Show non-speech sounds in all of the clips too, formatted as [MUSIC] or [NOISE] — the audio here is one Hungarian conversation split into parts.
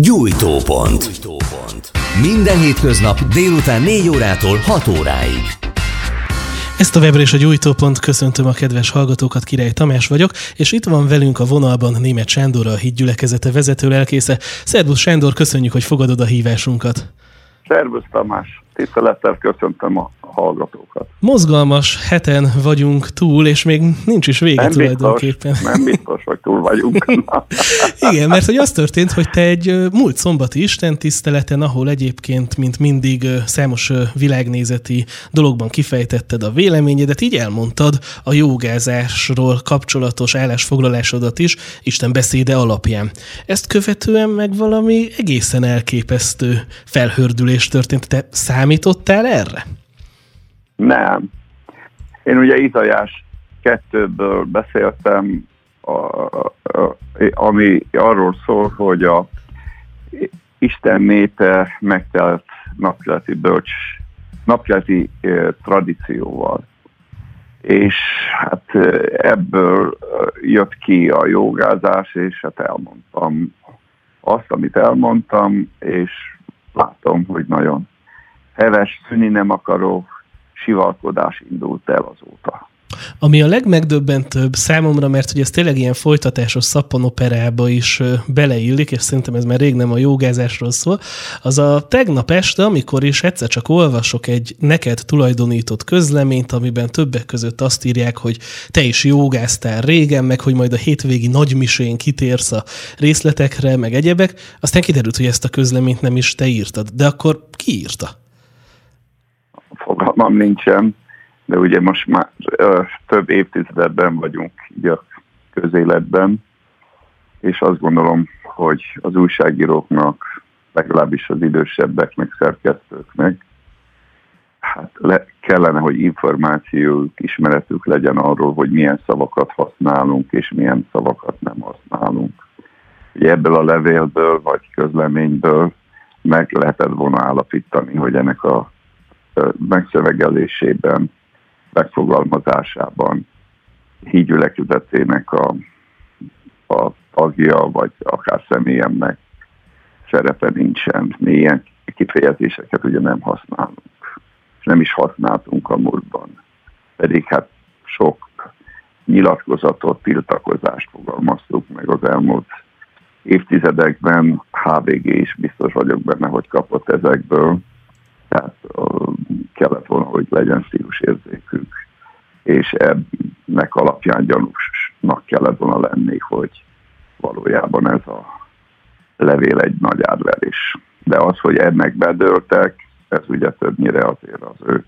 Gyújtópont. Minden hétköznap délután 4 órától 6 óráig. Ezt a webre és a gyújtópont köszöntöm a kedves hallgatókat, Király Tamás vagyok, és itt van velünk a vonalban német Sándor, a hídgyülekezete vezető lelkésze. Szervusz Sándor, köszönjük, hogy fogadod a hívásunkat. Szervusz Tamás, tisztelettel köszöntöm a hallgatókat. Mozgalmas heten vagyunk túl, és még nincs is vége nem tulajdonképpen. Biztos, nem biztos, hogy túl vagyunk. [LAUGHS] Igen, mert hogy az történt, hogy te egy múlt szombati istentiszteleten, ahol egyébként, mint mindig, számos világnézeti dologban kifejtetted a véleményedet, így elmondtad a jogázásról kapcsolatos állásfoglalásodat is, Isten beszéde alapján. Ezt követően meg valami egészen elképesztő felhördülés történt. Te számítottál erre? Nem. Én ugye Izajás kettőből beszéltem, a, a, a, ami arról szól, hogy a Isten népe megtelt napkeleti bölcs, napkeleti e, tradícióval. És hát ebből jött ki a jogázás, és hát elmondtam azt, amit elmondtam, és látom, hogy nagyon heves, szűni nem akarok, sivalkodás indult el azóta. Ami a legmegdöbbentőbb számomra, mert hogy ez tényleg ilyen folytatásos szappanoperába is beleillik, és szerintem ez már rég nem a jogázásról szól, az a tegnap este, amikor is egyszer csak olvasok egy neked tulajdonított közleményt, amiben többek között azt írják, hogy te is jogáztál régen, meg hogy majd a hétvégi nagymisén kitérsz a részletekre, meg egyebek, aztán kiderült, hogy ezt a közleményt nem is te írtad. De akkor ki írta? Fogalmam nincsen, de ugye most már ö, több évtizedben vagyunk így a közéletben, és azt gondolom, hogy az újságíróknak, legalábbis az idősebbeknek, szerkesztőknek, hát le, kellene, hogy információk, ismeretük legyen arról, hogy milyen szavakat használunk, és milyen szavakat nem használunk. Ugye ebből a levélből, vagy közleményből meg lehetett volna állapítani, hogy ennek a megszövegelésében, megfogalmazásában hídgyülekezetének a, a tagja, vagy akár személyemnek szerepe nincsen. Mi ilyen kifejezéseket ugye nem használunk, és nem is használtunk a múltban. Pedig hát sok nyilatkozatot, tiltakozást fogalmaztuk meg az elmúlt évtizedekben. HVG is biztos vagyok benne, hogy kapott ezekből. Tehát kellett volna, hogy legyen stílusérzékük, és ennek alapján gyanúsnak kellett volna lenni, hogy valójában ez a levél egy nagy árverés. De az, hogy ennek bedőltek, ez ugye többnyire azért az ő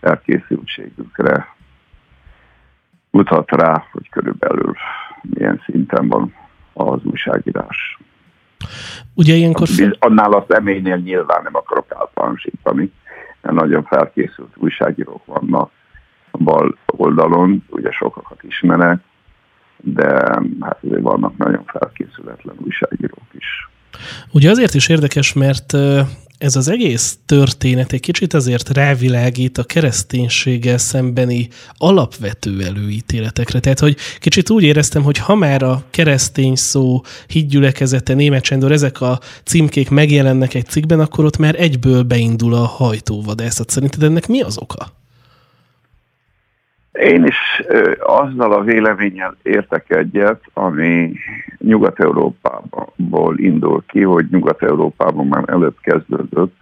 elkészültségükre mutat rá, hogy körülbelül milyen szinten van az újságírás. Ugye ilyenkor... Annál a személynél nyilván nem akarok általánosítani, mert nagyon felkészült újságírók vannak a bal oldalon, ugye sokakat ismerek, de hát azért vannak nagyon felkészületlen újságírók is. Ugye azért is érdekes, mert ez az egész történet egy kicsit azért rávilágít a kereszténységgel szembeni alapvető előítéletekre. Tehát, hogy kicsit úgy éreztem, hogy ha már a keresztény szó, hídgyülekezete, német csendor, ezek a címkék megjelennek egy cikkben, akkor ott már egyből beindul a hajtóvadászat. Szerinted ennek mi az oka? Én is azzal a véleménnyel értek egyet, ami Nyugat-Európából indul ki, hogy Nyugat-Európában már előbb kezdődött,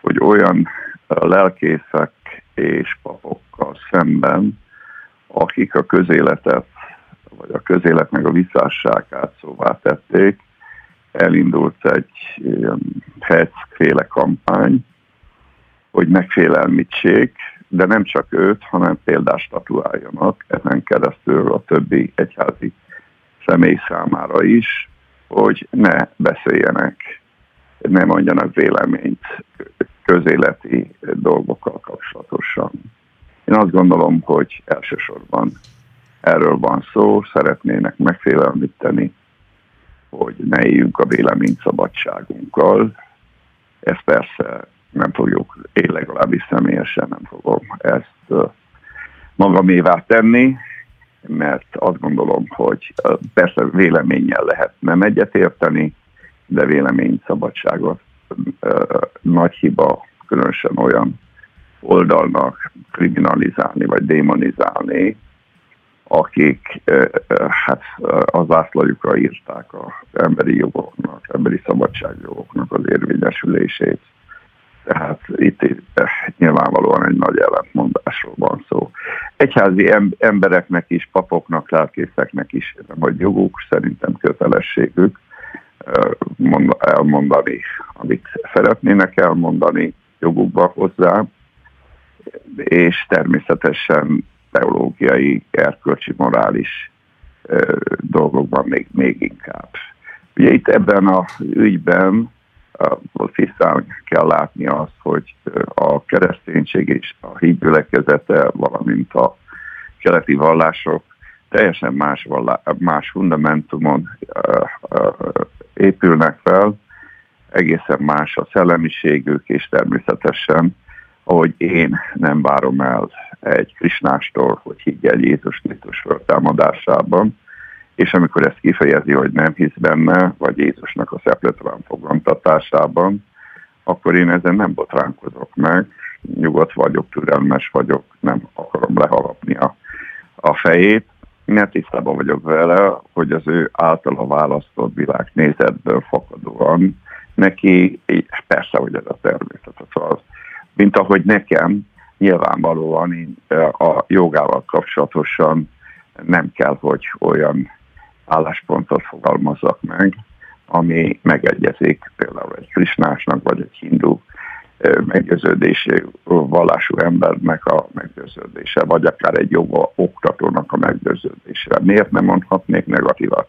hogy olyan lelkészek és papokkal szemben, akik a közéletet, vagy a közéletnek a visszásságát szóvá tették, elindult egy hetszféle kampány, hogy megfélelmítsék, de nem csak őt, hanem példást statuáljanak ezen keresztül a többi egyházi személy számára is, hogy ne beszéljenek, ne mondjanak véleményt közéleti dolgokkal kapcsolatosan. Én azt gondolom, hogy elsősorban erről van szó, szeretnének megfélelmíteni, hogy ne éljünk a vélemény szabadságunkkal. Ez persze nem fogjuk, én legalábbis személyesen nem fogom ezt magamévá tenni, mert azt gondolom, hogy persze véleménnyel lehet nem egyetérteni, de vélemény szabadságot nagy hiba, különösen olyan oldalnak kriminalizálni vagy démonizálni, akik hát az ászlajukra írták az emberi jogoknak, emberi szabadságjogoknak az érvényesülését. Tehát itt nyilvánvalóan egy nagy ellentmondásról van szó. Egyházi embereknek is, papoknak, lelkészeknek is, vagy joguk, szerintem kötelességük elmondani, amit szeretnének elmondani jogukba hozzá, és természetesen teológiai, erkölcsi, morális dolgokban még, még inkább. Ugye itt ebben a ügyben tisztán kell látni azt, hogy a kereszténység és a hídgyülekezete, valamint a keleti vallások teljesen más, vallá, más fundamentumon épülnek fel, egészen más a szellemiségük, és természetesen, ahogy én nem várom el egy krisnástól, hogy higgyen Jézus Krisztus támadásában, és amikor ezt kifejezi, hogy nem hisz benne, vagy Jézusnak a szepletlen fogantatásában, akkor én ezen nem botránkozok meg, nyugodt vagyok, türelmes vagyok, nem akarom lehalapni a, a fejét, mert tisztában vagyok vele, hogy az ő általa választott világnézetből fakadóan neki, persze, hogy ez a természet, az, mint ahogy nekem nyilvánvalóan én a jogával kapcsolatosan nem kell, hogy olyan álláspontot fogalmazzak meg, ami megegyezik például egy krisnásnak, vagy egy hindu meggyőződési vallású embernek a meggyőződése, vagy akár egy joga oktatónak a meggyőződése. Miért nem mondhatnék negatívat?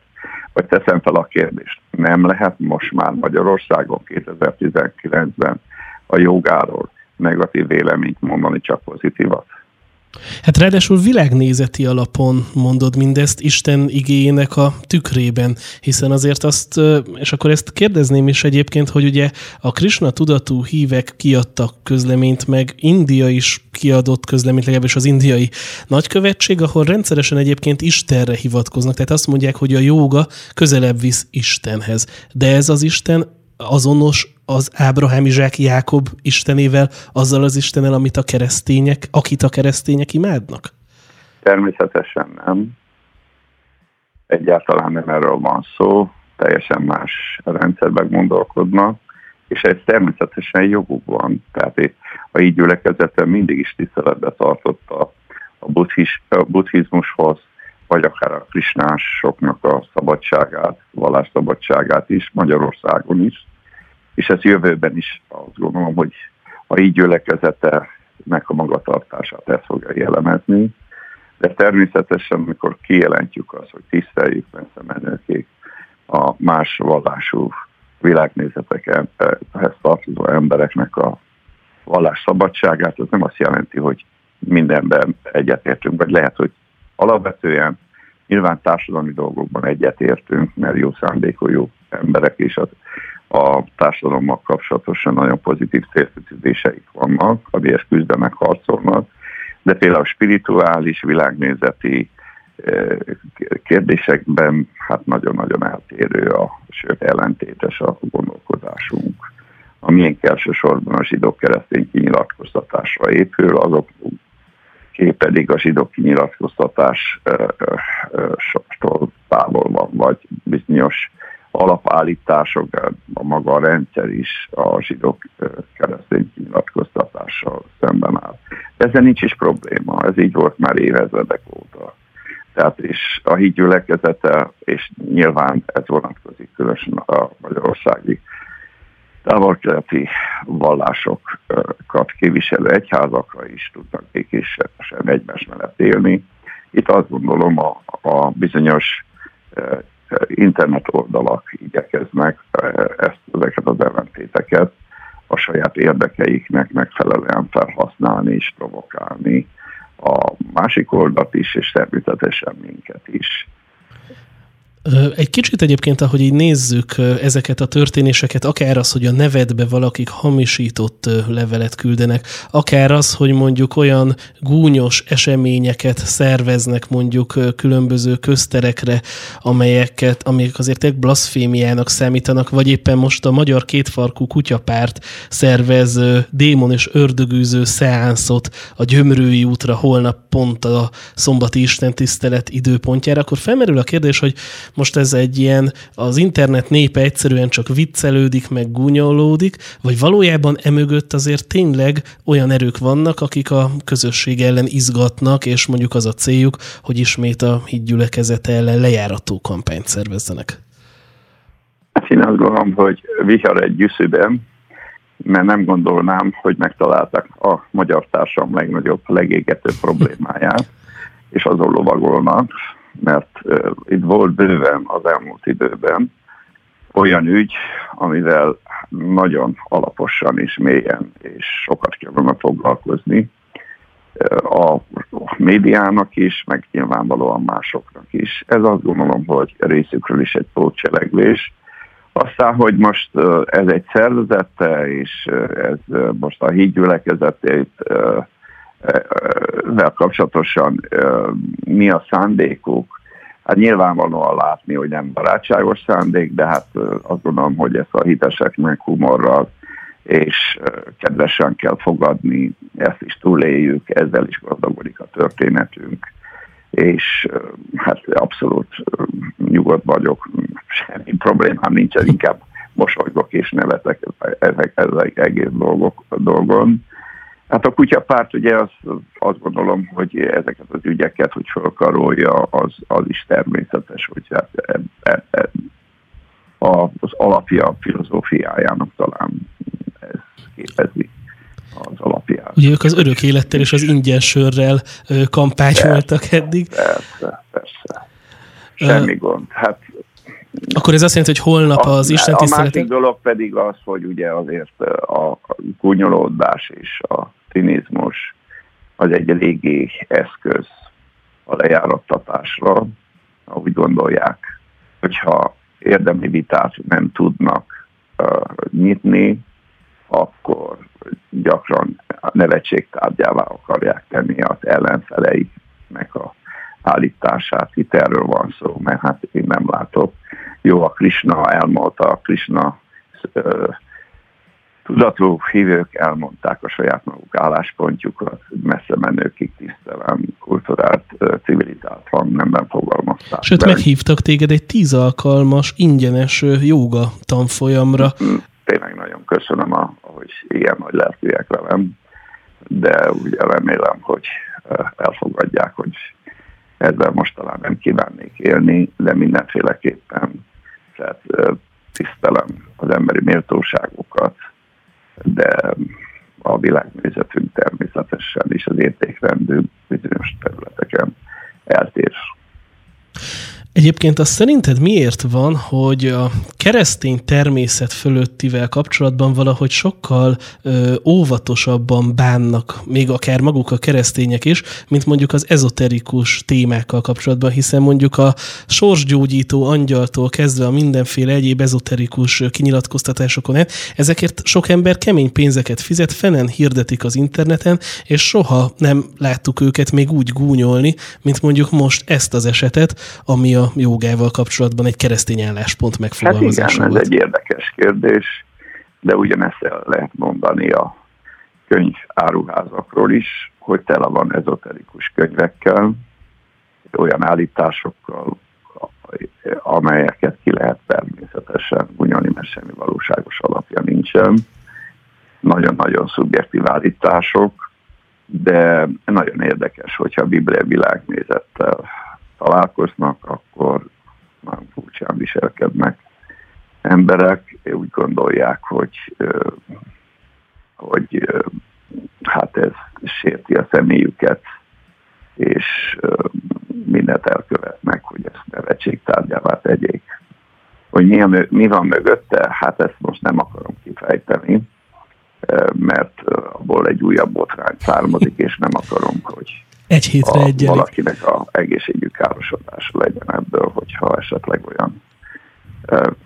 Vagy teszem fel a kérdést, nem lehet most már Magyarországon 2019-ben a jogáról negatív véleményt mondani, csak pozitívat? Hát ráadásul világnézeti alapon mondod mindezt Isten igényének a tükrében, hiszen azért azt, és akkor ezt kérdezném is egyébként, hogy ugye a Krishna tudatú hívek kiadtak közleményt, meg India is kiadott közleményt, legalábbis az indiai nagykövetség, ahol rendszeresen egyébként Istenre hivatkoznak, tehát azt mondják, hogy a jóga közelebb visz Istenhez. De ez az Isten azonos az Ábrahám, Izsák, Jákob istenével, azzal az istennel, amit a keresztények, akit a keresztények imádnak? Természetesen nem. Egyáltalán nem erről van szó, teljesen más rendszerben gondolkodnak, és ez természetesen joguk van. Tehát a így gyülekezete mindig is tiszteletbe tartotta a, buddhis, a buddhizmushoz, vagy akár a krisnásoknak a szabadságát, vallásszabadságát is, Magyarországon is és ez jövőben is azt gondolom, hogy a így gyülekezetenek a magatartását ezt fogja jellemezni, de természetesen, amikor kijelentjük azt, hogy tiszteljük messze menőkék a más vallású világnézetekhez tartozó embereknek a vallás szabadságát, az nem azt jelenti, hogy mindenben egyetértünk, vagy lehet, hogy alapvetően nyilván társadalmi dolgokban egyetértünk, mert jó szándékú jó emberek is az a társadalommal kapcsolatosan nagyon pozitív célkötődéseik vannak, amiért küzdenek, harcolnak, de például spirituális, világnézeti kérdésekben hát nagyon-nagyon eltérő, a, sőt ellentétes a gondolkozásunk. A miénk elsősorban a zsidók keresztény kinyilatkoztatásra épül, azok pedig a zsidók kinyilatkoztatástól távol van, vagy bizonyos alapállítások, a maga a rendszer is a zsidók keresztény kinyilatkoztatással szemben áll. Ezzel nincs is probléma, ez így volt már évezredek óta. Tehát és a hídgyülekezete, és nyilván ez vonatkozik különösen a magyarországi távol-keleti vallásokat képviselő egyházakra is tudnak békésen egymás mellett élni. Itt azt gondolom a, a bizonyos internet oldalak igyekeznek ezt, ezeket az ellentéteket a saját érdekeiknek megfelelően felhasználni és provokálni a másik oldalt is, és természetesen minket is. Egy kicsit egyébként, ahogy így nézzük ezeket a történéseket, akár az, hogy a nevedbe valakik hamisított levelet küldenek, akár az, hogy mondjuk olyan gúnyos eseményeket szerveznek mondjuk különböző közterekre, amelyeket, amelyek azért egy blaszfémiának számítanak, vagy éppen most a Magyar Kétfarkú Kutyapárt szervez démon és ördögűző szeánszot a Gyömrői útra holnap pont a szombati istentisztelet időpontjára, akkor felmerül a kérdés, hogy most ez egy ilyen, az internet népe egyszerűen csak viccelődik, meg gúnyolódik, vagy valójában emögött azért tényleg olyan erők vannak, akik a közösség ellen izgatnak, és mondjuk az a céljuk, hogy ismét a hídgyülekezet ellen lejárató kampányt szervezzenek. Hát én azt gondolom, hogy vihar egy gyűszűben, mert nem gondolnám, hogy megtaláltak a magyar társam legnagyobb, legégető problémáját, és azon lovagolnak, mert uh, itt volt bőven az elmúlt időben olyan ügy, amivel nagyon alaposan és mélyen és sokat kellene foglalkozni a médiának is, meg nyilvánvalóan másoknak is. Ez azt gondolom, hogy részükről is egy pótcselekvés. Aztán, hogy most ez egy szervezete, és ez most a hídgyülekezetét vel kapcsolatosan mi a szándékuk, hát nyilvánvalóan látni, hogy nem barátságos szándék, de hát azt gondolom, hogy ezt a hiteseknek humorral és kedvesen kell fogadni, ezt is túléljük, ezzel is gazdagodik a történetünk, és hát abszolút nyugodt vagyok, semmi problémám nincsen, inkább mosolygok és nevetek ezek, ezek egész dolgok, dolgon. Hát a kutyapárt ugye az, azt gondolom, hogy ezeket az ügyeket, hogy felkarolja, az, az is természetes, hogy hát e, e, e, az alapja a filozófiájának talán ez képezi az alapját. Ugye ők az örök élettel és az ingyen sörrel kampányoltak eddig. Persze, persze. Semmi uh, gond. Hát akkor ez azt jelenti, hogy holnap az a, Isten tiszteletek... A másik dolog pedig az, hogy ugye azért a gúnyolódás és a cinizmus az egy eléggé eszköz a lejárattatásra, ahogy gondolják, hogyha érdemi vitát nem tudnak uh, nyitni, akkor gyakran a nevetség tárgyává akarják tenni az ellenfeleiknek a állítását. Itt erről van szó, mert hát én nem látok. Jó, a Krishna elmondta, a Krishna uh, tudatú hívők elmondták a saját maguk álláspontjukat, messze menőkig tisztelem, kulturált, civilizált hangnemben fogalmazták. Sőt, meghívtak téged egy tíz alkalmas, ingyenes joga tanfolyamra. Tényleg nagyon köszönöm, hogy ilyen nagy lelkűek velem, de ugye remélem, hogy elfogadják, hogy ezzel most talán nem kívánnék élni, de mindenféleképpen tehát, tisztelem az emberi méltóságokat, de a világnézetünk természetesen is az értékrendünk bizonyos területeken eltér. Egyébként azt szerinted miért van, hogy a keresztény természet fölöttivel kapcsolatban valahogy sokkal ö, óvatosabban bánnak, még akár maguk a keresztények is, mint mondjuk az ezoterikus témákkal kapcsolatban, hiszen mondjuk a sorsgyógyító angyaltól kezdve a mindenféle egyéb ezoterikus kinyilatkoztatásokon át, ezekért sok ember kemény pénzeket fizet, fenen hirdetik az interneten, és soha nem láttuk őket még úgy gúnyolni, mint mondjuk most ezt az esetet, ami a a jogával kapcsolatban egy keresztény álláspont megfogalmazása hát igen, volt. ez egy érdekes kérdés, de ugyanezt el lehet mondani a könyv áruházakról is, hogy tele van ezoterikus könyvekkel, olyan állításokkal, amelyeket ki lehet természetesen bunyolni, mert semmi valóságos alapja nincsen. Nagyon-nagyon szubjektív állítások, de nagyon érdekes, hogyha a Biblia világnézettel találkoznak, akkor nagyon furcsán viselkednek emberek, úgy gondolják, hogy, hogy hát ez sérti a személyüket, és mindent elkövetnek, hogy ezt nevetségtárgyává tegyék. Hogy mi, a, mi van mögötte, hát ezt most nem akarom kifejteni, mert abból egy újabb botrány származik, és nem akarom, hogy egy hétre egy valakinek a egészségük károsodása legyen ebből, hogyha esetleg olyan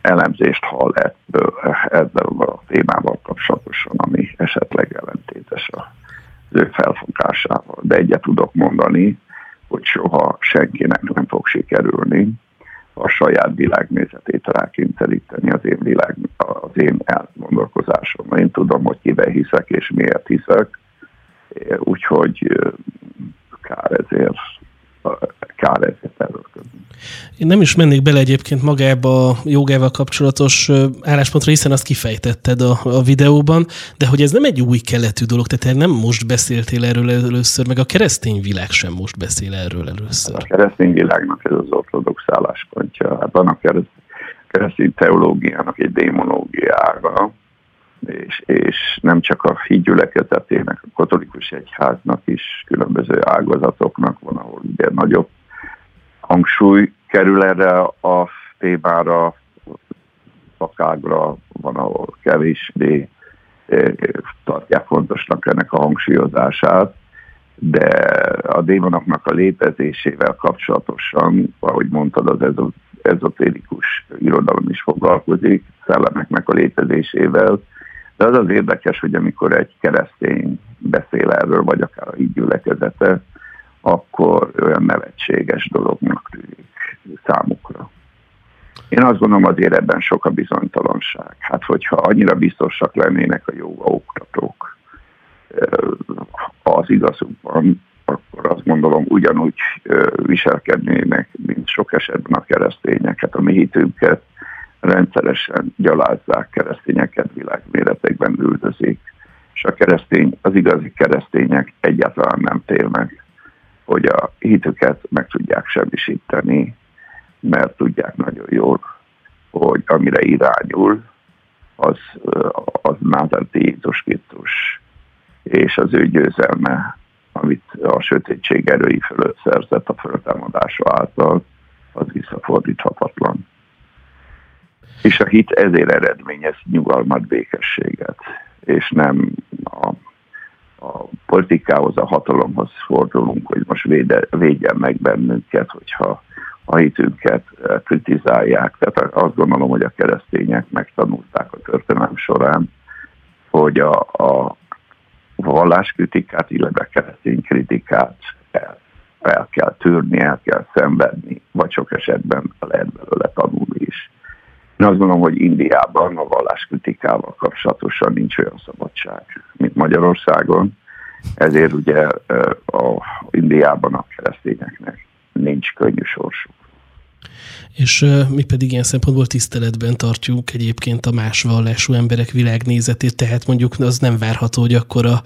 elemzést hall ebből, ezzel a témával kapcsolatosan, ami esetleg ellentétes az ő felfogásával. De egyet tudok mondani, hogy soha senkinek nem fog sikerülni a saját világnézetét rákényszeríteni az én, világ, az én elgondolkozásom. Én tudom, hogy kiben hiszek és miért hiszek, úgyhogy kár ezért, kár ezért erőlködni. Én nem is mennék bele egyébként magába a jogával kapcsolatos álláspontra, hiszen azt kifejtetted a, a videóban, de hogy ez nem egy új keletű dolog, tehát nem most beszéltél erről először, meg a keresztény világ sem most beszél erről először. A keresztény világnak ez az ortodox álláspontja. Hát a keresztény teológiának egy démonológiára, és, és nem csak a hídgyülekezetének, a katolikus egyháznak is, különböző ágazatoknak van, ahol ugye nagyobb hangsúly kerül erre a témára, szakágra, van, ahol kevésbé eh, tartják fontosnak ennek a hangsúlyozását, de a démonoknak a létezésével kapcsolatosan, ahogy mondtad, az ezotérikus irodalom is foglalkozik, szellemeknek a létezésével, de az az érdekes, hogy amikor egy keresztény beszél erről, vagy akár a gyülekezete, akkor olyan nevetséges dolognak tűnik számukra. Én azt gondolom azért ebben sok a bizonytalanság. Hát hogyha annyira biztosak lennének a jó oktatók az igazukban, akkor azt gondolom ugyanúgy viselkednének, mint sok esetben a keresztények. Hát a mi hitünket rendszeresen gyalázzák, keresztényeket világméretekben üldözik, és a keresztény, az igazi keresztények egyáltalán nem télnek, hogy a hitüket meg tudják semmisíteni, mert tudják nagyon jól, hogy amire irányul, az, az Názárti Jézus Krisztus, és az ő győzelme, amit a sötétség erői fölött szerzett a föltámadása által, az visszafordíthatatlan és a hit ezért eredményez nyugalmat, békességet, és nem a, a politikához, a hatalomhoz fordulunk, hogy most véde, védjen meg bennünket, hogyha a hitünket eh, kritizálják. Tehát azt gondolom, hogy a keresztények megtanulták a történelem során, hogy a, a valláskritikát, illetve keresztény kritikát el, el kell tűrni, el kell szenvedni, vagy sok esetben lehet belőle tanulni is. Én azt gondolom, hogy Indiában a valláskritikával kapcsolatosan nincs olyan szabadság, mint Magyarországon. Ezért ugye a Indiában a keresztényeknek nincs könnyű sorsuk. És mi pedig ilyen szempontból tiszteletben tartjuk egyébként a más vallású emberek világnézetét, tehát mondjuk az nem várható, hogy akkor a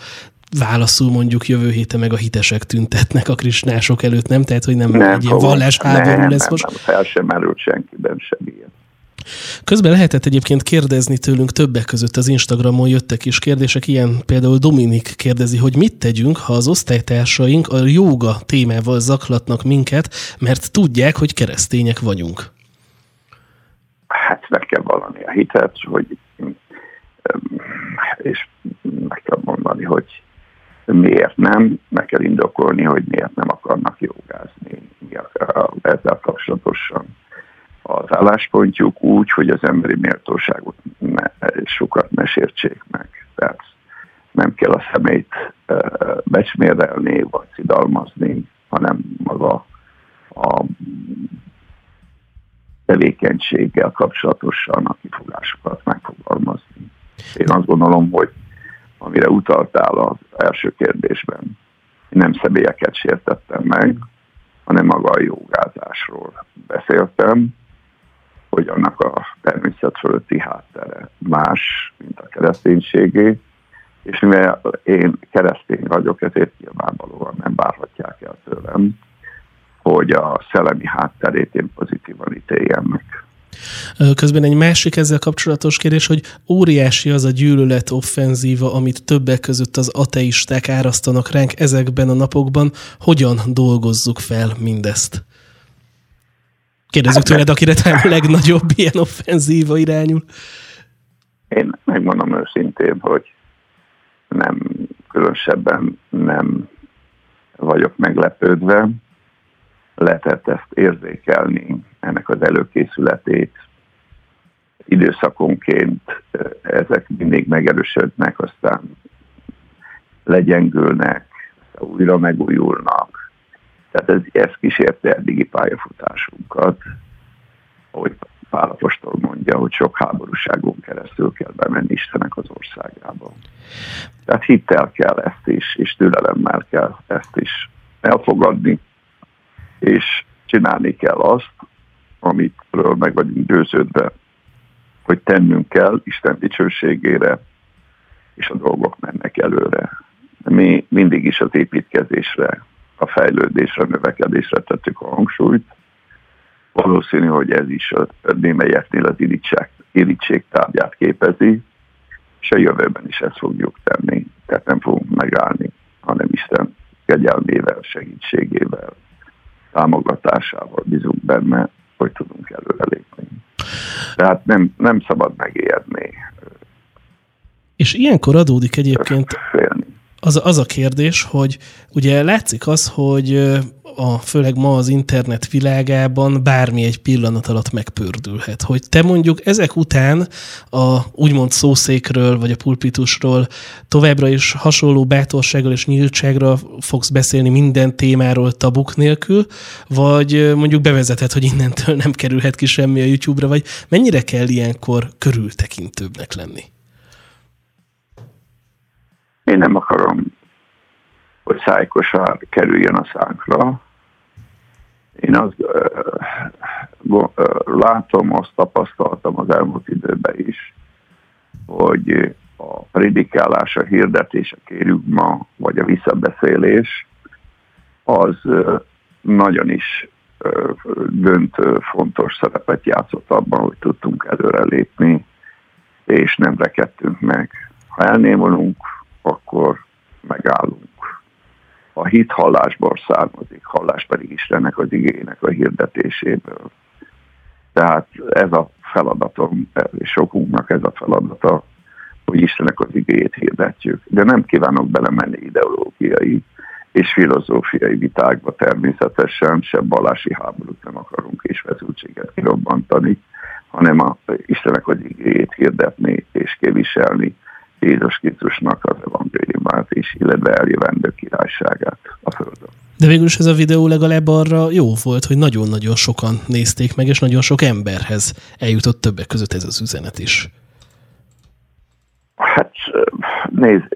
válaszul mondjuk jövő héten meg a hitesek tüntetnek a krisnások előtt, nem? Tehát, hogy nem, nem egy ilyen vallásháború lesz most. Nem, fel sem merült senkiben sem ilyen. Közben lehetett egyébként kérdezni tőlünk többek között az Instagramon jöttek is kérdések, ilyen például Dominik kérdezi, hogy mit tegyünk, ha az osztálytársaink a jóga témával zaklatnak minket, mert tudják, hogy keresztények vagyunk. Hát meg kell vallani a hitet, hogy és meg kell mondani, hogy miért nem, meg kell indokolni, hogy miért nem akarnak jogázni ezzel kapcsolatosan az álláspontjuk úgy, hogy az emberi méltóságot ne, sokat ne sértsék meg. Tehát nem kell a szemét becsmérelni, vagy szidalmazni, hanem maga a tevékenységgel kapcsolatosan a kifogásokat megfogalmazni. Én azt gondolom, hogy amire utaltál az első kérdésben, nem személyeket sértettem meg, hanem maga a jogázásról beszéltem, hogy annak a természet fölötti háttere más, mint a kereszténységé, és mivel én keresztény vagyok, ezért nyilvánvalóan nem várhatják el tőlem, hogy a szellemi hátterét én pozitívan ítéljem meg. Közben egy másik ezzel kapcsolatos kérdés, hogy óriási az a gyűlölet offenzíva, amit többek között az ateisták árasztanak ránk ezekben a napokban. Hogyan dolgozzuk fel mindezt? Kérdezzük tőled, akire talán a legnagyobb ilyen offenzíva irányul. Én megmondom őszintén, hogy nem különösebben nem vagyok meglepődve. Lehetett ezt érzékelni, ennek az előkészületét. Időszakonként ezek mindig megerősödnek, aztán legyengülnek, újra megújulnak. Tehát ez, ez kísérte eddigi pályafutásunkat, ahogy Pálapostól mondja, hogy sok háborúságon keresztül kell bemenni Istenek az országába. Tehát hittel kell ezt is, és türelemmel kell ezt is elfogadni, és csinálni kell azt, amitről meg vagyunk győződve, hogy tennünk kell Isten dicsőségére, és a dolgok mennek előre. Mi mindig is az építkezésre, a fejlődésre, növekedésre tettük a hangsúlyt, valószínű, hogy ez is a némelyeknél az irítség, irítség tárgyát képezi, és a jövőben is ezt fogjuk tenni. Tehát nem fogunk megállni, hanem Isten kegyelmével, segítségével, támogatásával bízunk benne, hogy tudunk előrelépni. Tehát nem, nem szabad megijedni. És ilyenkor adódik egyébként az, az a kérdés, hogy ugye látszik az, hogy a, főleg ma az internet világában bármi egy pillanat alatt megpördülhet. Hogy te mondjuk ezek után a úgymond szószékről, vagy a pulpitusról továbbra is hasonló bátorsággal és nyíltságra fogsz beszélni minden témáról tabuk nélkül, vagy mondjuk bevezeted, hogy innentől nem kerülhet ki semmi a YouTube-ra, vagy mennyire kell ilyenkor körültekintőbbnek lenni? Én nem akarom hogy szájkosár kerüljön a szánkra. Én azt látom, azt tapasztaltam az elmúlt időben is, hogy a predikálás, a hirdetés, a kérjük vagy a visszabeszélés, az nagyon is döntő, fontos szerepet játszott abban, hogy tudtunk előrelépni, és nem rekedtünk meg. Ha elnémulunk, akkor megállunk a hit hallásból származik, hallás pedig Istennek az igénynek a hirdetéséből. Tehát ez a feladatom, sokunknak ez a feladata, hogy Istennek az igényét hirdetjük. De nem kívánok belemenni ideológiai és filozófiai vitákba természetesen, se balási háborút nem akarunk és feszültséget kirobbantani, hanem a Istennek az igényét hirdetni és képviselni Jézus Krisztusnak az evangéliumát is, illetve eljövendő királyságát a Földön. De végül is ez a videó legalább arra jó volt, hogy nagyon-nagyon sokan nézték meg, és nagyon sok emberhez eljutott többek között ez az üzenet is. Hát nézd,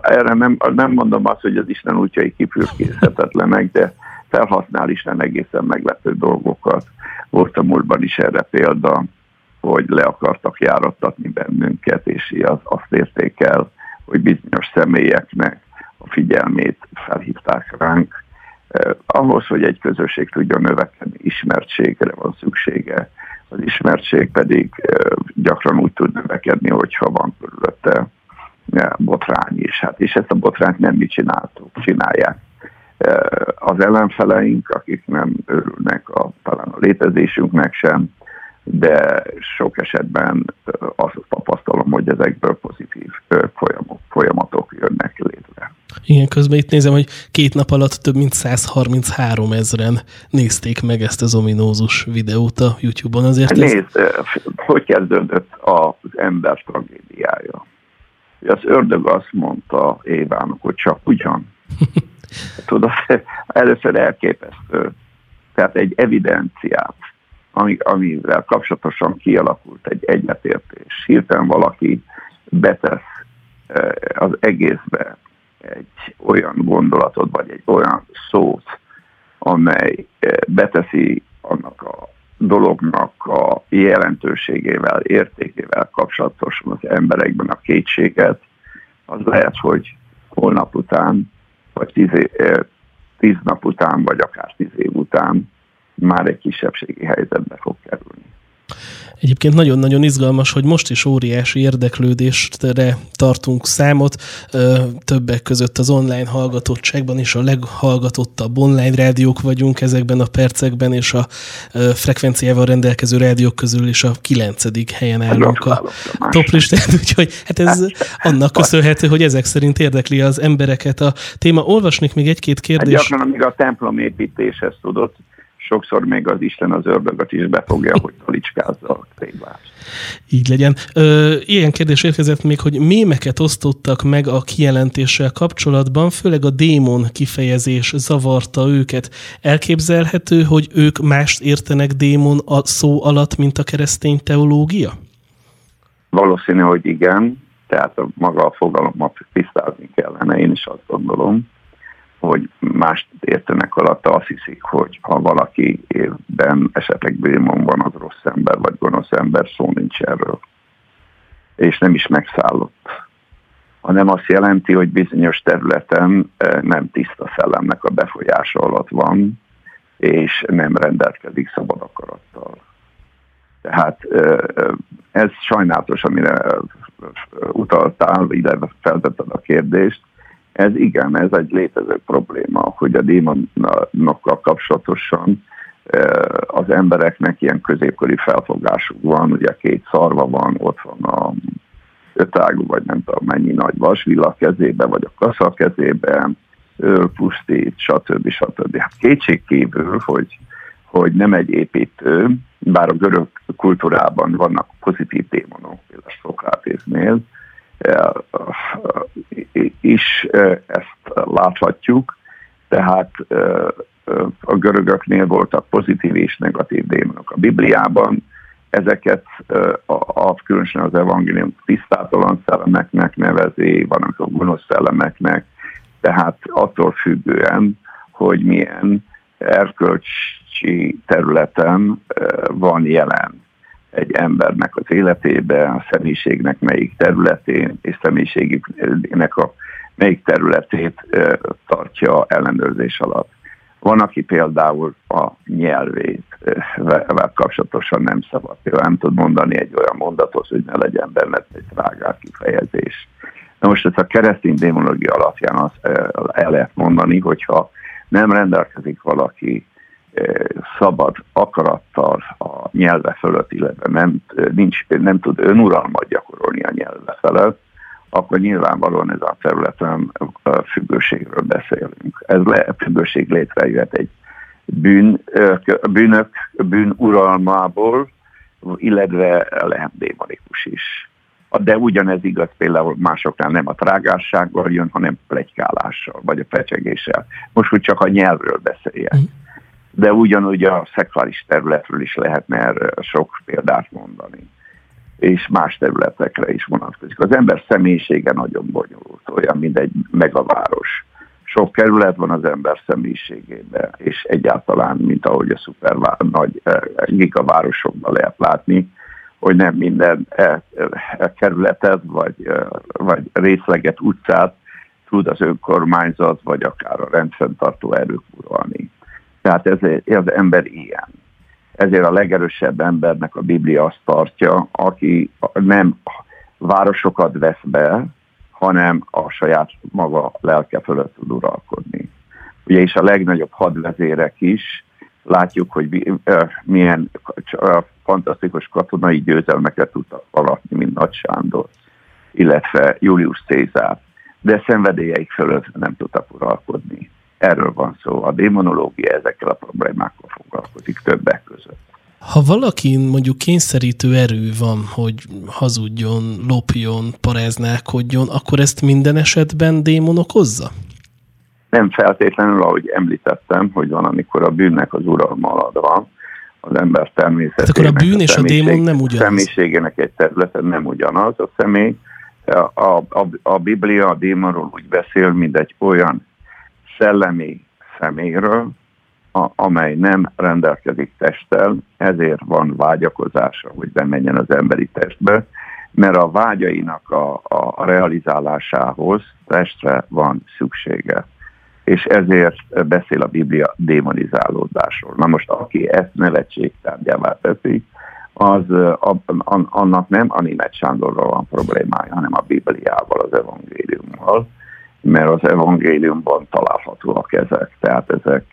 erre nem, nem mondom azt, hogy az Isten útjai kifürkészhetetlenek, de felhasznál Isten egészen meglepő dolgokat. Volt a múltban is erre példa, hogy le akartak járattatni bennünket, és az, azt érték el, hogy bizonyos személyeknek a figyelmét felhívták ránk. Ahhoz, hogy egy közösség tudjon növekedni, ismertségre van szüksége. Az ismertség pedig gyakran úgy tud növekedni, hogyha van körülötte eh, botrány is. Hát, és ezt a botrányt nem mi csináltuk, csinálják az ellenfeleink, akik nem örülnek a, talán a létezésünknek sem, de sok esetben azt tapasztalom, hogy ezekből pozitív folyamatok, jönnek létre. Igen, közben itt nézem, hogy két nap alatt több mint 133 ezeren nézték meg ezt az ominózus videót a YouTube-on. Azért Nézd, ez... hogy kezdődött az ember tragédiája. Az ördög azt mondta Évának, hogy csak ugyan. [LAUGHS] Tudod, először elképesztő. Tehát egy evidenciát ami, amivel kapcsolatosan kialakult egy egyetértés. Hirtelen valaki betesz eh, az egészbe egy olyan gondolatot, vagy egy olyan szót, amely eh, beteszi annak a dolognak a jelentőségével, értékével kapcsolatosan az emberekben a kétséget, az lehet, hogy holnap után, vagy tíz, év, eh, tíz nap után, vagy akár tíz év után már egy kisebbségi helyzetbe fog kerülni. Egyébként nagyon-nagyon izgalmas, hogy most is óriási érdeklődésre tartunk számot, többek között az online hallgatottságban is a leghallgatottabb online rádiók vagyunk ezekben a percekben, és a frekvenciával rendelkező rádiók közül is a kilencedik helyen állunk a toplistán, [LAUGHS] úgyhogy hát ez [LAUGHS] annak köszönhető, hogy ezek szerint érdekli az embereket a téma. Olvasnék még egy-két kérdést. Hát gyakran, amíg a templom építéshez tudott, sokszor még az Isten az ördögöt is befogja, hogy talicskázza a tévást. Így legyen. Ö, ilyen kérdés érkezett még, hogy mémeket osztottak meg a kijelentéssel kapcsolatban, főleg a démon kifejezés zavarta őket. Elképzelhető, hogy ők mást értenek démon a szó alatt, mint a keresztény teológia? Valószínű, hogy igen. Tehát a maga a fogalomat tisztázni kellene, én is azt gondolom hogy mást értenek alatta, azt hiszik, hogy ha valaki évben esetleg démon az rossz ember vagy gonosz ember, szó nincs erről. És nem is megszállott. Hanem azt jelenti, hogy bizonyos területen eh, nem tiszta szellemnek a befolyása alatt van, és nem rendelkezik szabad akarattal. Tehát eh, ez sajnálatos, amire utaltál, illetve feltetted a kérdést, ez igen, ez egy létező probléma, hogy a démonokkal kapcsolatosan az embereknek ilyen középkori felfogásuk van, ugye két szarva van, ott van a ötágú, vagy nem tudom mennyi nagy vasvilla kezébe, vagy a kasza kezébe, öl, pusztít, stb. stb. Hát kétségkívül, hogy, hogy nem egy építő, bár a görög kultúrában vannak pozitív démonok, például Szokrátésznél, is ezt láthatjuk, tehát a görögöknél voltak pozitív és negatív démonok. A Bibliában. Ezeket a, a különösen az evangélium tisztátalan szellemeknek nevezi, vannak a gonosz szellemeknek, tehát attól függően, hogy milyen erkölcsi területen van jelen egy embernek az életébe, a személyiségnek melyik területén, és személyiségnek a melyik területét tartja ellenőrzés alatt. Van, aki például a nyelvét kapcsolatosan nem szabad. Például nem tud mondani egy olyan mondatot, hogy ne legyen benne egy trágár kifejezés. Na most ezt a keresztény démonológia alapján azt el lehet mondani, hogyha nem rendelkezik valaki szabad akarattal a nyelve fölött, illetve nem, nincs, nem tud önuralmat gyakorolni a nyelve felett, akkor nyilvánvalóan ez a területen függőségről beszélünk. Ez le, függőség létrejöhet egy bűn, bűnök bűn uralmából, illetve lehet démonikus is. De ugyanez igaz például másoknál nem a trágássággal jön, hanem plegykálással, vagy a fecsegéssel. Most, hogy csak a nyelvről beszéljek. Mm de ugyanúgy a szexuális területről is lehetne erre sok példát mondani és más területekre is vonatkozik. Az ember személyisége nagyon bonyolult, olyan, mint egy megaváros. Sok kerület van az ember személyiségében, és egyáltalán, mint ahogy a szuper nagy eh, gigavárosokban lehet látni, hogy nem minden e, e, kerületet, vagy, e, vagy részleget, utcát tud az önkormányzat, vagy akár a rendfenntartó erők uralni. Tehát ez, az ember ilyen. Ezért a legerősebb embernek a Biblia azt tartja, aki nem városokat vesz be, hanem a saját maga lelke fölött tud uralkodni. Ugye és a legnagyobb hadvezérek is látjuk, hogy milyen fantasztikus katonai győzelmeket tudtak alatni, mint Nagy Sándor, illetve Julius Cézár, de szenvedélyeik fölött nem tudtak uralkodni. Erről van szó. A démonológia ezekkel a problémákkal foglalkozik többek között. Ha valaki mondjuk kényszerítő erő van, hogy hazudjon, lopjon, paráználkodjon, akkor ezt minden esetben démon okozza? Nem feltétlenül, ahogy említettem, hogy van, amikor a bűnnek az uralma alatt van, az ember természetének. Hát akkor a bűn a és a démon nem ugyanaz. Személyiségének egy területen nem ugyanaz. A személy, a, a, a Biblia a démonról úgy beszél, mint egy olyan szellemi személyről, a, amely nem rendelkezik testtel, ezért van vágyakozása, hogy bemenjen az emberi testbe, mert a vágyainak a, a realizálásához testre van szüksége. És ezért beszél a Biblia démonizálódásról. Na most, aki ezt nevetségtárgyává teszi, az annak nem a német Sándorral van problémája, hanem a Bibliával, az evangéliummal, mert az evangéliumban találhatóak ezek. Tehát ezek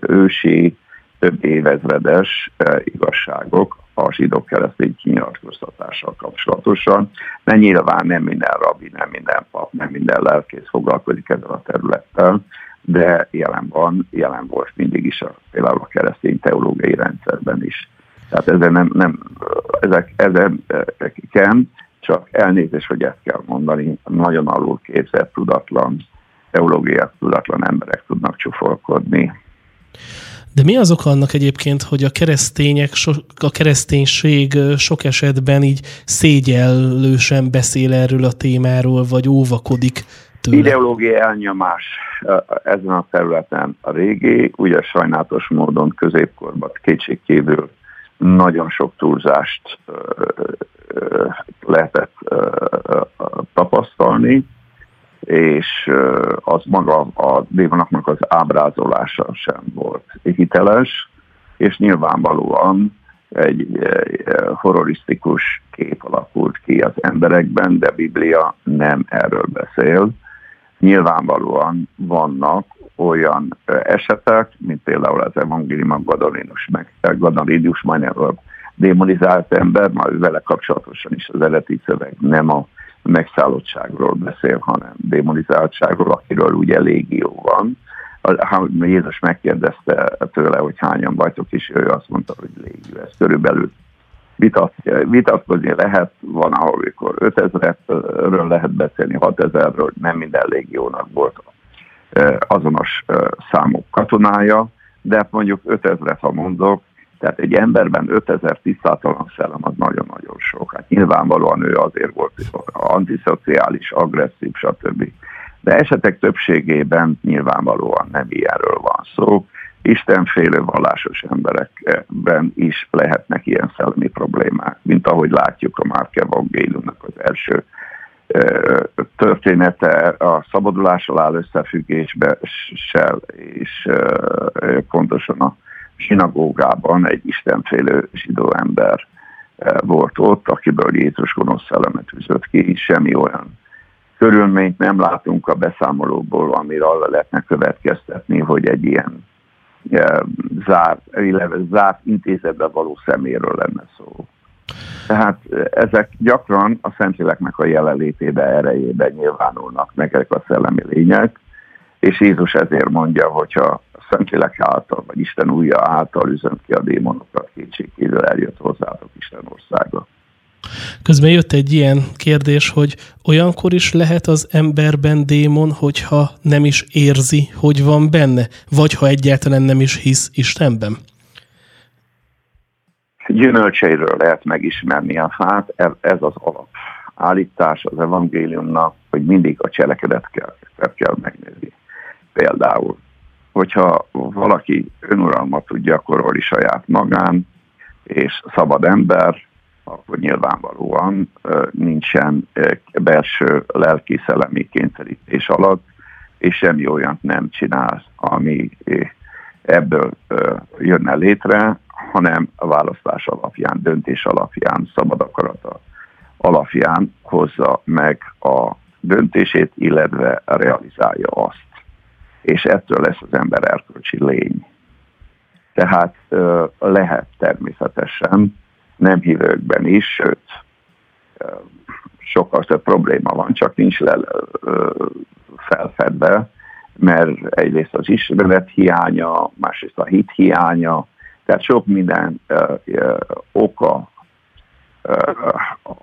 ősi, több évezredes igazságok a zsidók keresztény kinyilatkoztatással kapcsolatosan, de nyilván nem minden rabbi, nem minden pap, nem minden lelkész foglalkozik ezzel a területtel, de jelen van, jelen volt mindig is a, például a keresztény teológiai rendszerben is. Tehát ezen nem, nem ezek, ezeken csak elnézés, hogy ezt kell mondani, nagyon alul képzett, tudatlan, teológiát tudatlan emberek tudnak csúfolkodni. De mi az oka annak egyébként, hogy a keresztények, a kereszténység sok esetben így szégyellősen beszél erről a témáról, vagy óvakodik tőle? Ideológiai elnyomás ezen a területen a régi, ugye sajnálatos módon középkorban kétségkívül nagyon sok túlzást lehetett tapasztalni, és az maga a démonaknak az ábrázolása sem volt hiteles, és nyilvánvalóan egy horrorisztikus kép alakult ki az emberekben, de Biblia nem erről beszél. Nyilvánvalóan vannak olyan esetek, mint például az evangélium a Gadarinus, meg Gadarinus majdnem démonizált ember, majd vele kapcsolatosan is az eredeti szöveg nem a megszállottságról beszél, hanem démonizáltságról, akiről ugye légió van. Jézus megkérdezte tőle, hogy hányan vagytok, és ő azt mondta, hogy légió. Ez körülbelül vitat, vitatkozni lehet, van, ahol amikor 5000-ről lehet beszélni, 6000-ről, nem minden légiónak volt azonos számok katonája, de mondjuk 5000-et, ha mondok, tehát egy emberben 5000 tisztátalan szellem az nagyon-nagyon sok. Hát nyilvánvalóan ő azért volt antiszociális, agresszív, stb. De esetek többségében nyilvánvalóan nem ilyenről van szó. Istenfélő vallásos emberekben is lehetnek ilyen szellemi problémák, mint ahogy látjuk a Márk Evangéliumnak az első története a szabadulással áll összefüggésbe, és pontosan a sinagógában egy istenfélő zsidó ember volt ott, akiből Jézus gonosz szellemet üzött ki, semmi olyan körülményt nem látunk a beszámolóból, amire arra lehetne következtetni, hogy egy ilyen zárt, illetve zárt intézetbe való szeméről lenne szó. Tehát ezek gyakran a Szentléleknek a jelenlétébe, erejébe nyilvánulnak meg ezek a szellemi lények, és Jézus ezért mondja, hogyha a Szentlélek által, vagy Isten újja által üzönt ki a démonokat, kétségkívül eljött hozzátok Isten országa. Közben jött egy ilyen kérdés, hogy olyankor is lehet az emberben démon, hogyha nem is érzi, hogy van benne, vagy ha egyáltalán nem is hisz Istenben? Gyümölcseiről lehet megismerni a fát, ez az alap állítás az evangéliumnak, hogy mindig a cselekedet kell, kell megnézni. Például, hogyha valaki önuralmat tud gyakorolni saját magán, és szabad ember, akkor nyilvánvalóan nincsen belső lelki szellemi kényszerítés alatt, és semmi olyant nem csinál, ami ebből jönne létre, hanem a választás alapján, döntés alapján, szabad akarata alapján hozza meg a döntését, illetve realizálja azt. És ettől lesz az ember erkölcsi lény. Tehát lehet természetesen nem hívőkben is, sőt, sokkal több probléma van, csak nincs le, felfedve, mert egyrészt az ismeret hiánya, másrészt a hit hiánya, tehát sok minden uh, uh, oka uh,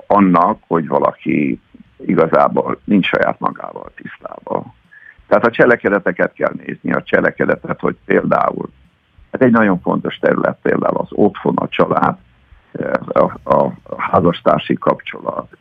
annak, hogy valaki igazából nincs saját magával tisztában. Tehát a cselekedeteket kell nézni, a cselekedetet, hogy például, hát egy nagyon fontos terület például az otthon, a család, a, a házastársi kapcsolat,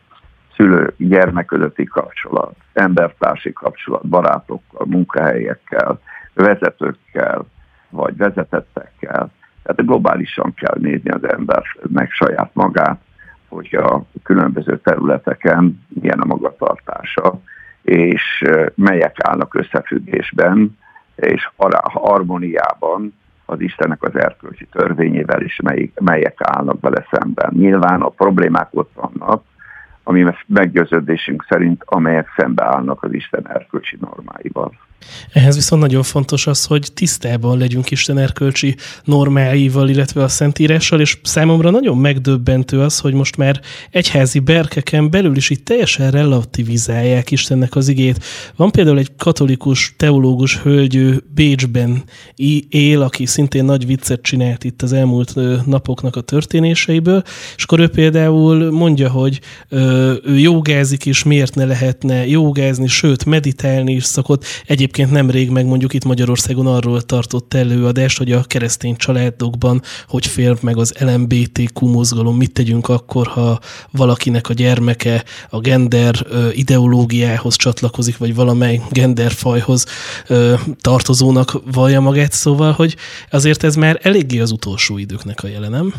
szülő-gyermek közötti kapcsolat, embertársi kapcsolat, barátokkal, munkahelyekkel, vezetőkkel, vagy vezetettekkel. Tehát globálisan kell nézni az embernek saját magát, hogy a különböző területeken milyen a magatartása, és melyek állnak összefüggésben, és harmóniában az Istennek az erkölcsi törvényével is, mely, melyek állnak vele szemben. Nyilván a problémák ott vannak, ami meggyőződésünk szerint, amelyek szembeállnak az Isten erkölcsi normáival. Ehhez viszont nagyon fontos az, hogy tisztában legyünk Isten erkölcsi normáival, illetve a Szentírással, és számomra nagyon megdöbbentő az, hogy most már egyházi berkeken belül is itt teljesen relativizálják Istennek az igét. Van például egy katolikus teológus hölgyő Bécsben él, aki szintén nagy viccet csinált itt az elmúlt napoknak a történéseiből, és akkor ő például mondja, hogy ő jogázik is, miért ne lehetne jogázni, sőt, meditálni is szokott. Egyéb egyébként nemrég meg mondjuk itt Magyarországon arról tartott előadást, hogy a keresztény családokban hogy fél meg az LMBTQ mozgalom, mit tegyünk akkor, ha valakinek a gyermeke a gender ideológiához csatlakozik, vagy valamely genderfajhoz tartozónak vallja magát, szóval, hogy azért ez már eléggé az utolsó időknek a jelenem.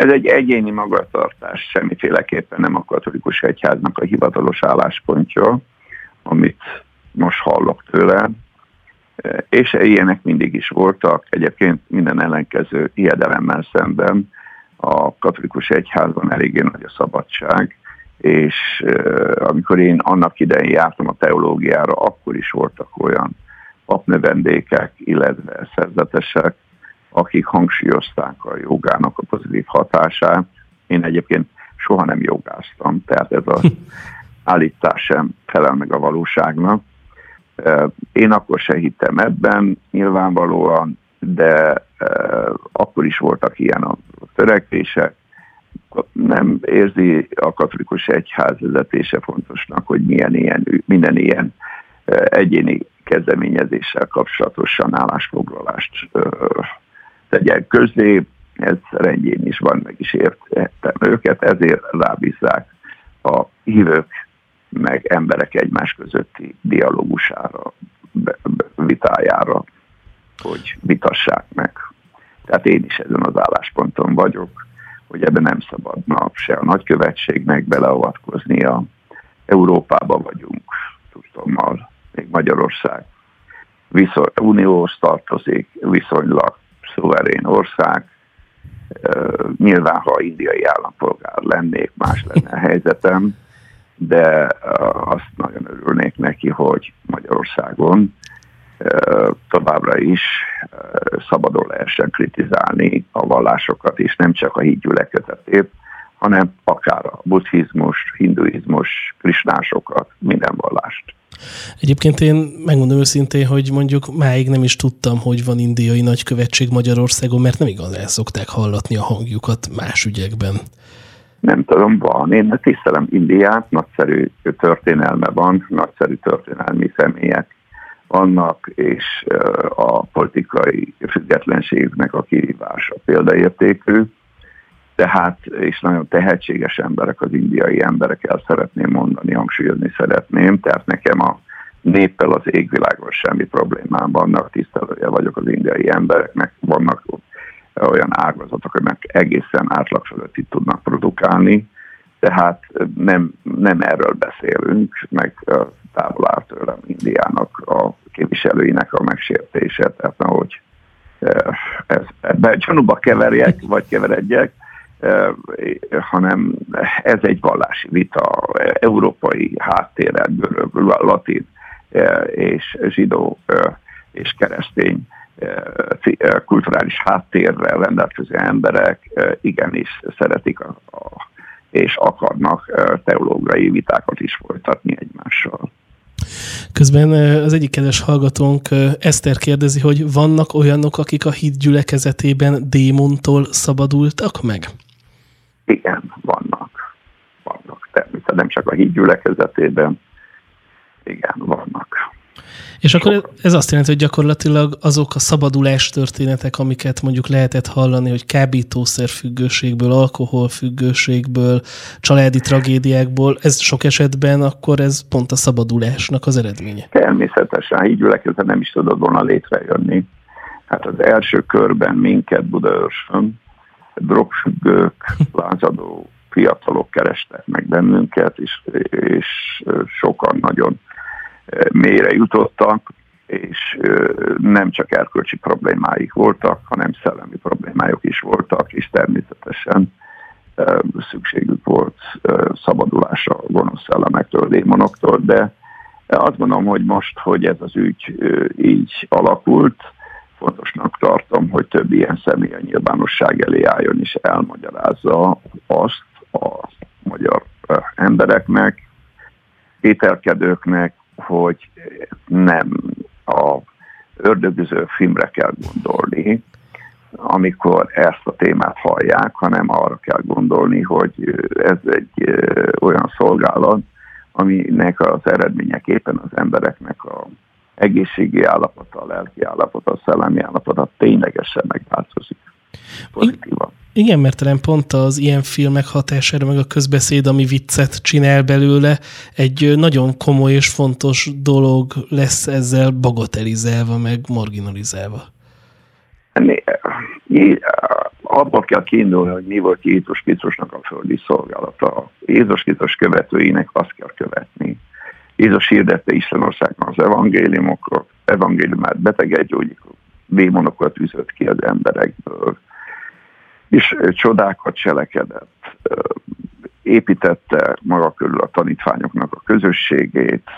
Ez egy egyéni magatartás, semmiféleképpen nem a katolikus egyháznak a hivatalos álláspontja, amit most hallok tőle, és ilyenek mindig is voltak. Egyébként minden ellenkező ijedelemmel szemben a katolikus egyházban eléggé nagy a szabadság, és amikor én annak idején jártam a teológiára, akkor is voltak olyan papnövendékek, illetve szerzetesek, akik hangsúlyozták a jogának a pozitív hatását. Én egyébként soha nem jogáztam, tehát ez az állítás sem felel meg a valóságnak. Én akkor se hittem ebben nyilvánvalóan, de akkor is voltak ilyen a törekvések. Nem érzi a katolikus egyház vezetése fontosnak, hogy milyen ilyen, minden ilyen egyéni kezdeményezéssel kapcsolatosan állásfoglalást tegyen közé. Ez rendjén is van, meg is értettem őket, ezért rábízzák a hívők meg emberek egymás közötti dialógusára, vitájára, hogy vitassák meg. Tehát én is ezen az állásponton vagyok, hogy ebben nem szabadna se a nagykövetségnek beleavatkoznia. Európába vagyunk, tudtommal, még Magyarország viszony, unióhoz tartozik, viszonylag szuverén ország. Nyilván, ha indiai állampolgár lennék, más lenne a helyzetem, de azt nagyon örülnék neki, hogy Magyarországon továbbra is szabadon lehessen kritizálni a vallásokat, és nem csak a hídgyülekezetét, hanem akár a buddhizmus, hinduizmus, krisnásokat, minden vallást. Egyébként én megmondom őszintén, hogy mondjuk máig nem is tudtam, hogy van indiai nagykövetség Magyarországon, mert nem igazán szokták hallatni a hangjukat más ügyekben. Nem tudom, van. Én tisztelem Indiát, nagyszerű történelme van, nagyszerű történelmi személyek vannak, és a politikai függetlenségnek a kirívása példaértékű. Tehát, és nagyon tehetséges emberek, az indiai emberek, el szeretném mondani, hangsúlyozni szeretném, tehát nekem a néppel az égvilágon semmi problémám vannak, tisztelője vagyok az indiai embereknek, vannak olyan ágazatok, amelyek egészen átlag fölötti tudnak produkálni, tehát nem, nem erről beszélünk, meg távol áll tőlem Indiának a képviselőinek a megsértése, tehát nehogy ez, ebbe gyanúba keverjek, vagy keveredjek, hanem ez egy vallási vita, európai háttérrel, görög, latin és zsidó és keresztény kulturális háttérrel rendelkező emberek igenis szeretik a, a, és akarnak teológiai vitákat is folytatni egymással. Közben az egyik kedves hallgatónk Eszter kérdezi, hogy vannak olyanok, akik a híd gyülekezetében démontól szabadultak meg? Igen, vannak. Vannak. Természetesen nem csak a híd gyülekezetében. Igen, vannak. És akkor ez azt jelenti, hogy gyakorlatilag azok a szabadulás történetek, amiket mondjuk lehetett hallani, hogy kábítószerfüggőségből, alkoholfüggőségből, családi tragédiákból, ez sok esetben akkor ez pont a szabadulásnak az eredménye. Természetesen, így gyülekezet nem is tudod volna létrejönni. Hát az első körben minket Budaörsön drogfüggők, lázadó fiatalok kerestek meg bennünket, és, és sokan nagyon mélyre jutottak, és nem csak erkölcsi problémáik voltak, hanem szellemi problémájuk is voltak, és természetesen szükségük volt szabadulásra a gonosz szellemektől, démonoktól, de azt gondolom, hogy most, hogy ez az ügy így alakult, fontosnak tartom, hogy több ilyen személy a nyilvánosság elé álljon és elmagyarázza azt a magyar embereknek, ételkedőknek, hogy nem a ördögüző filmre kell gondolni, amikor ezt a témát hallják, hanem arra kell gondolni, hogy ez egy olyan szolgálat, aminek az eredményeképpen az embereknek a egészségi állapota, a lelki állapota, a szellemi állapota ténylegesen megváltozik pozitívan. Igen, mert talán pont az ilyen filmek hatására, meg a közbeszéd, ami viccet csinál belőle, egy nagyon komoly és fontos dolog lesz ezzel bagatelizálva, meg marginalizálva. Abba kell kiindulni, hogy mi volt Jézus Krisztusnak a földi szolgálata. Jézus Krisztus követőinek azt kell követni. Jézus hirdette Istenországban az evangéliumokat, evangéliumát, beteget gyógyít, démonokat üzött ki az emberekből, és csodákat cselekedett, építette maga körül a tanítványoknak a közösségét,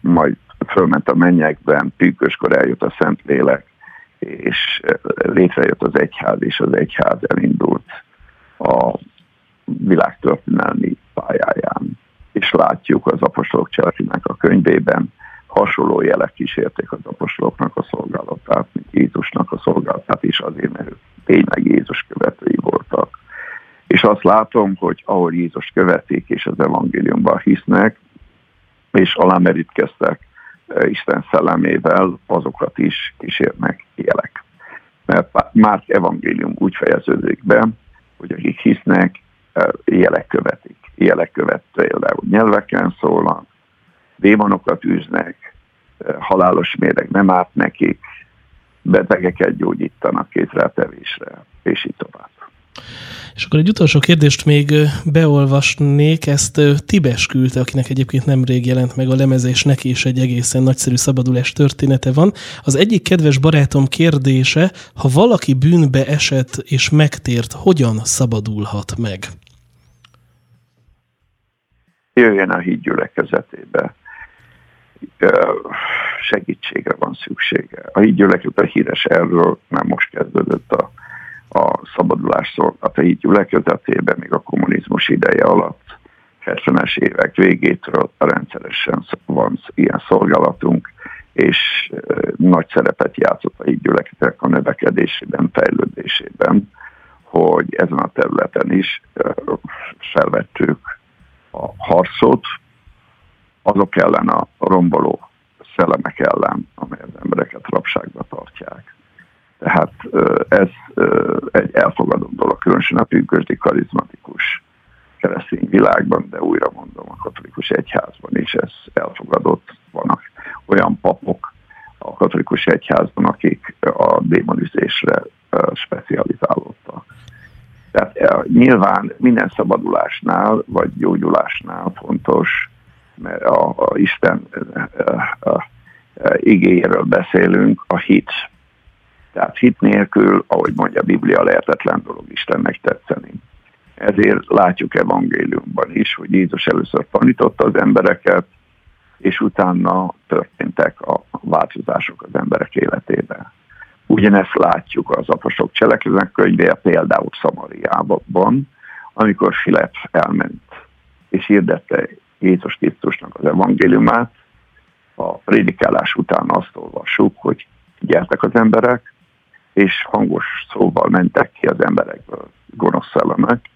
majd fölment a mennyekben, pünköskor eljött a Szentlélek, és létrejött az egyház, és az egyház elindult a világtörténelmi pályáján. És látjuk az apostolok cselekednek a könyvében, hasonló jelek kísérték az apostoloknak a szolgálatát, mint Jézusnak a szolgálatát is azért, mert ők tényleg Jézus követői voltak. És azt látom, hogy ahol Jézus követik és az evangéliumban hisznek, és alámerítkeztek eh, Isten szellemével, azokat is kísérnek jelek. Mert Márk evangélium úgy fejeződik be, hogy akik hisznek, eh, jelek követik. Jelek követ például nyelveken szólnak, démonokat űznek, eh, halálos méreg nem árt nekik, betegeket gyógyítanak kézrátevésre, és így tovább. És akkor egy utolsó kérdést még beolvasnék, ezt Tibes küldte, akinek egyébként nemrég jelent meg a lemezés, neki is egy egészen nagyszerű szabadulás története van. Az egyik kedves barátom kérdése, ha valaki bűnbe esett és megtért, hogyan szabadulhat meg? Jöjjön a híd gyülekezetébe segítségre van szüksége. A hídgyülekezet a híres erről már most kezdődött a, a szabadulás szolgálat a hídgyülekezetében, még a kommunizmus ideje alatt, 70-es évek végétől rendszeresen van ilyen szolgálatunk, és nagy szerepet játszott a hídgyülekezetek a növekedésében, fejlődésében, hogy ezen a területen is felvettük a harcot, azok ellen a romboló szellemek ellen, amely az embereket rabságba tartják. Tehát ez egy elfogadott dolog, különösen a pünkösdi karizmatikus keresztény világban, de újra mondom, a katolikus egyházban is ez elfogadott. Vannak olyan papok a katolikus egyházban, akik a démonizésre specializálódtak. Tehát nyilván minden szabadulásnál vagy gyógyulásnál fontos mert a, a Isten a, a, a igényéről beszélünk, a hit. Tehát hit nélkül, ahogy mondja a Biblia, lehetetlen dolog Istennek tetszeni. Ezért látjuk evangéliumban is, hogy Jézus először tanította az embereket, és utána történtek a változások az emberek életében. Ugyanezt látjuk az apostolok cselekedetek könyvéje, például Szamariában, amikor Filip elment és hirdette Jézus Krisztusnak az evangéliumát, a prédikálás után azt olvassuk, hogy gyertek az emberek, és hangos szóval mentek ki az emberekből gonosz szellemek,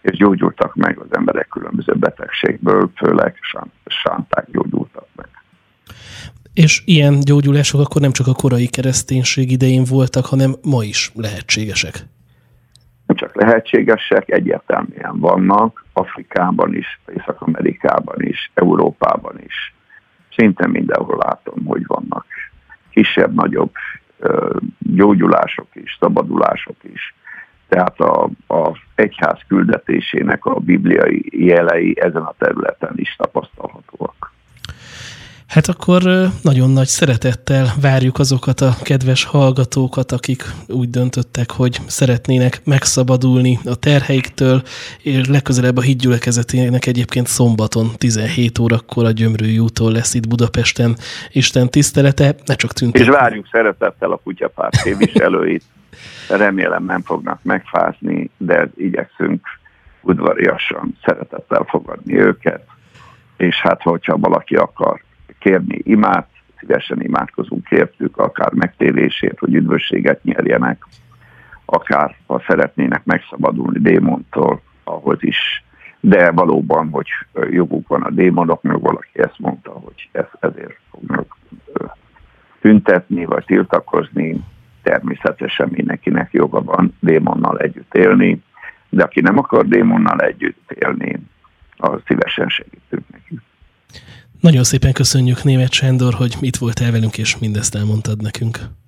és gyógyultak meg az emberek különböző betegségből, főleg sánták gyógyultak meg. És ilyen gyógyulások akkor nem csak a korai kereszténység idején voltak, hanem ma is lehetségesek nem csak lehetségesek, egyértelműen vannak, Afrikában is, Észak-Amerikában is, Európában is. Szinte mindenhol látom, hogy vannak kisebb-nagyobb gyógyulások is, szabadulások is. Tehát az egyház küldetésének a bibliai jelei ezen a területen is tapasztalhatóak. Hát akkor nagyon nagy szeretettel várjuk azokat a kedves hallgatókat, akik úgy döntöttek, hogy szeretnének megszabadulni a terheiktől, és legközelebb a hídgyülekezetének egyébként szombaton 17 órakor a Gyömrői úton lesz itt Budapesten Isten tisztelete, ne csak tüntetni. És várjuk szeretettel a kutyapárt képviselőit, remélem nem fognak megfázni, de igyekszünk udvariasan szeretettel fogadni őket, és hát hogyha valaki akar kérni imát, szívesen imádkozunk értük, akár megtérését, hogy üdvösséget nyerjenek, akár ha szeretnének megszabadulni démontól, ahhoz is. De valóban, hogy joguk van a démonoknak, valaki ezt mondta, hogy ez, ezért fognak tüntetni, vagy tiltakozni, természetesen mindenkinek joga van démonnal együtt élni, de aki nem akar démonnal együtt élni, az szívesen segítünk neki. Nagyon szépen köszönjük Német Sándor, hogy itt voltál velünk, és mindezt elmondtad nekünk.